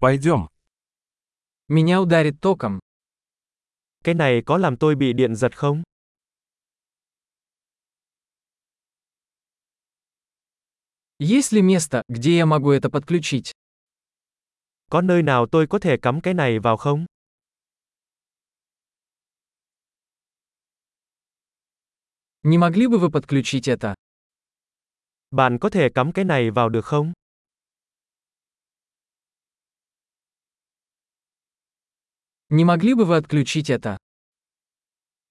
Пойдем. Меня ударит током. Cái này có làm tôi bị điện giật không? Есть ли место, где я могу это подключить? Có nơi nào tôi có thể cắm cái này vào không? Не могли бы вы подключить это? Bạn có thể cắm cái này vào được không? Не могли бы вы отключить это?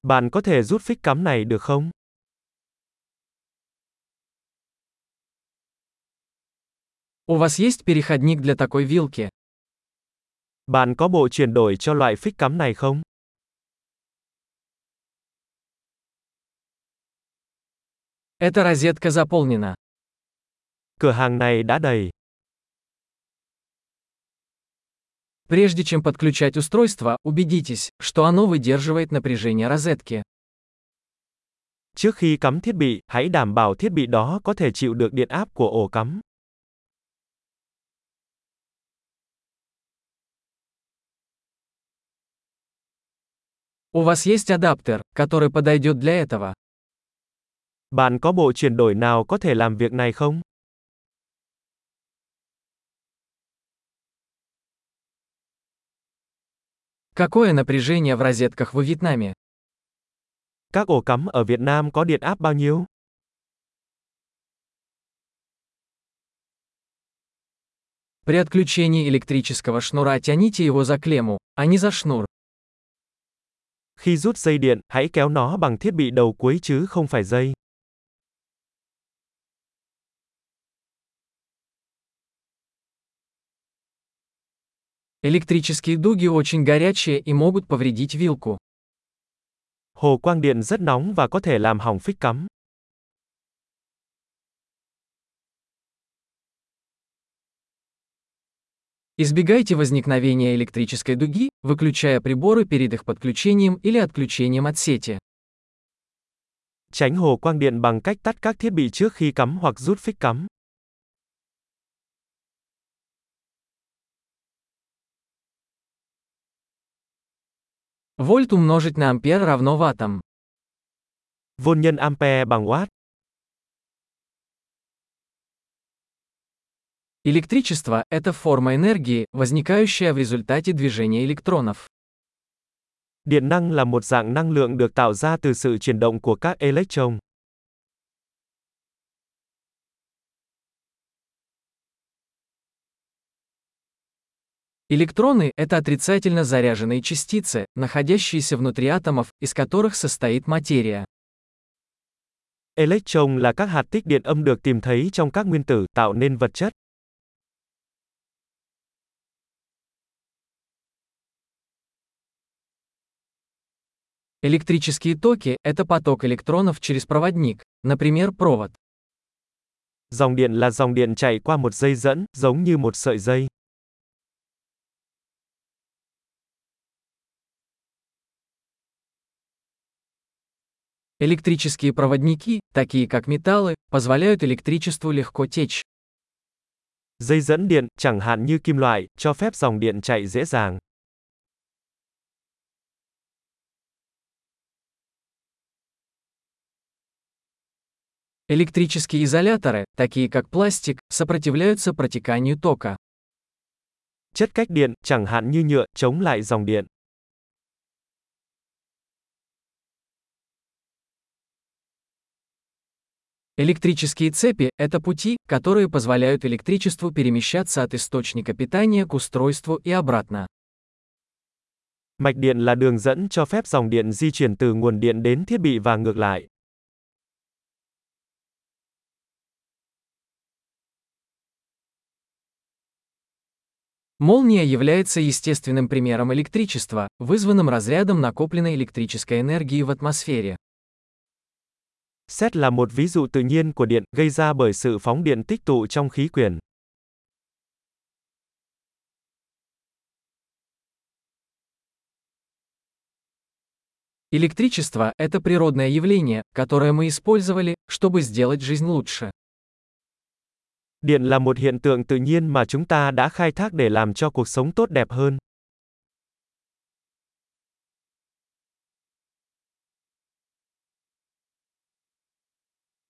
Bạn có thể rút phích cắm này được không? У вас есть переходник для такой вилки? Bạn có bộ chuyển đổi cho loại phích cắm này không? Эта розетка заполнена. Cửa hàng này đã đầy. Прежде чем подключать устройство, убедитесь, что оно выдерживает напряжение розетки. Trước khi cắm thiết bị, hãy đảm bảo thiết bị đó có thể chịu được điện áp của ổ cắm. У вас есть адаптер, который подойдет для этого? Bạn có bộ chuyển đổi nào có thể làm việc này không? Какое напряжение в розетках во Вьетнаме? Các ổ cắm ở Việt Nam có điện áp bao nhiêu? При отключении электрического шнура тяните его за клемму, а не за шнур. Khi rút dây điện, hãy kéo nó bằng thiết bị đầu cuối chứ không phải dây. Электрические дуги очень горячие и могут повредить вилку. Hồ quang điện rất nóng và có thể làm hỏng phích cắm. Избегайте возникновения электрической дуги, выключая приборы перед их подключением или отключением от сети. Tránh hồ quang điện bằng cách tắt các thiết bị trước khi cắm hoặc rút phích cắm. Вольт умножить на ампер равно ваттам. Vôn nhân ampere bằng watt. Электричество – это форма энергии, возникающая в результате движения электронов. Điện năng là một dạng năng lượng được tạo ra từ sự chuyển động của các electron. Электроны – это отрицательно заряженные частицы, находящиеся внутри атомов, из которых состоит материя. Electron là các hạt tích điện âm được tìm thấy trong các nguyên tử, tạo nên vật chất. Электрические токи – это поток электронов через проводник, например, провод. Dòng điện là dòng điện chạy qua một dây dẫn, giống như một sợi dây. Электрические проводники, такие как металлы, позволяют электричеству легко течь. Dây dẫn điện, chẳng hạn như kim loại, cho phép dòng điện chạy dễ dàng. Электрические изоляторы, такие как пластик, сопротивляются протеканию тока. Chất cách điện, chẳng hạn như nhựa, chống lại dòng điện. Электрические цепи – это пути, которые позволяют электричеству перемещаться от источника питания к устройству и обратно. Mạch điện là đường dẫn cho phép dòng điện di chuyển từ nguồn điện đến thiết bị và ngược lại. Молния является естественным примером электричества, вызванным разрядом накопленной электрической энергии в атмосфере. Xét là một ví dụ tự nhiên của điện, gây ra bởi sự phóng điện tích tụ trong khí quyển. Электричество – это природное явление, которое мы использовали, чтобы сделать жизнь лучше. Điện là một hiện tượng tự nhiên mà chúng ta đã khai thác để làm cho cuộc sống tốt đẹp hơn.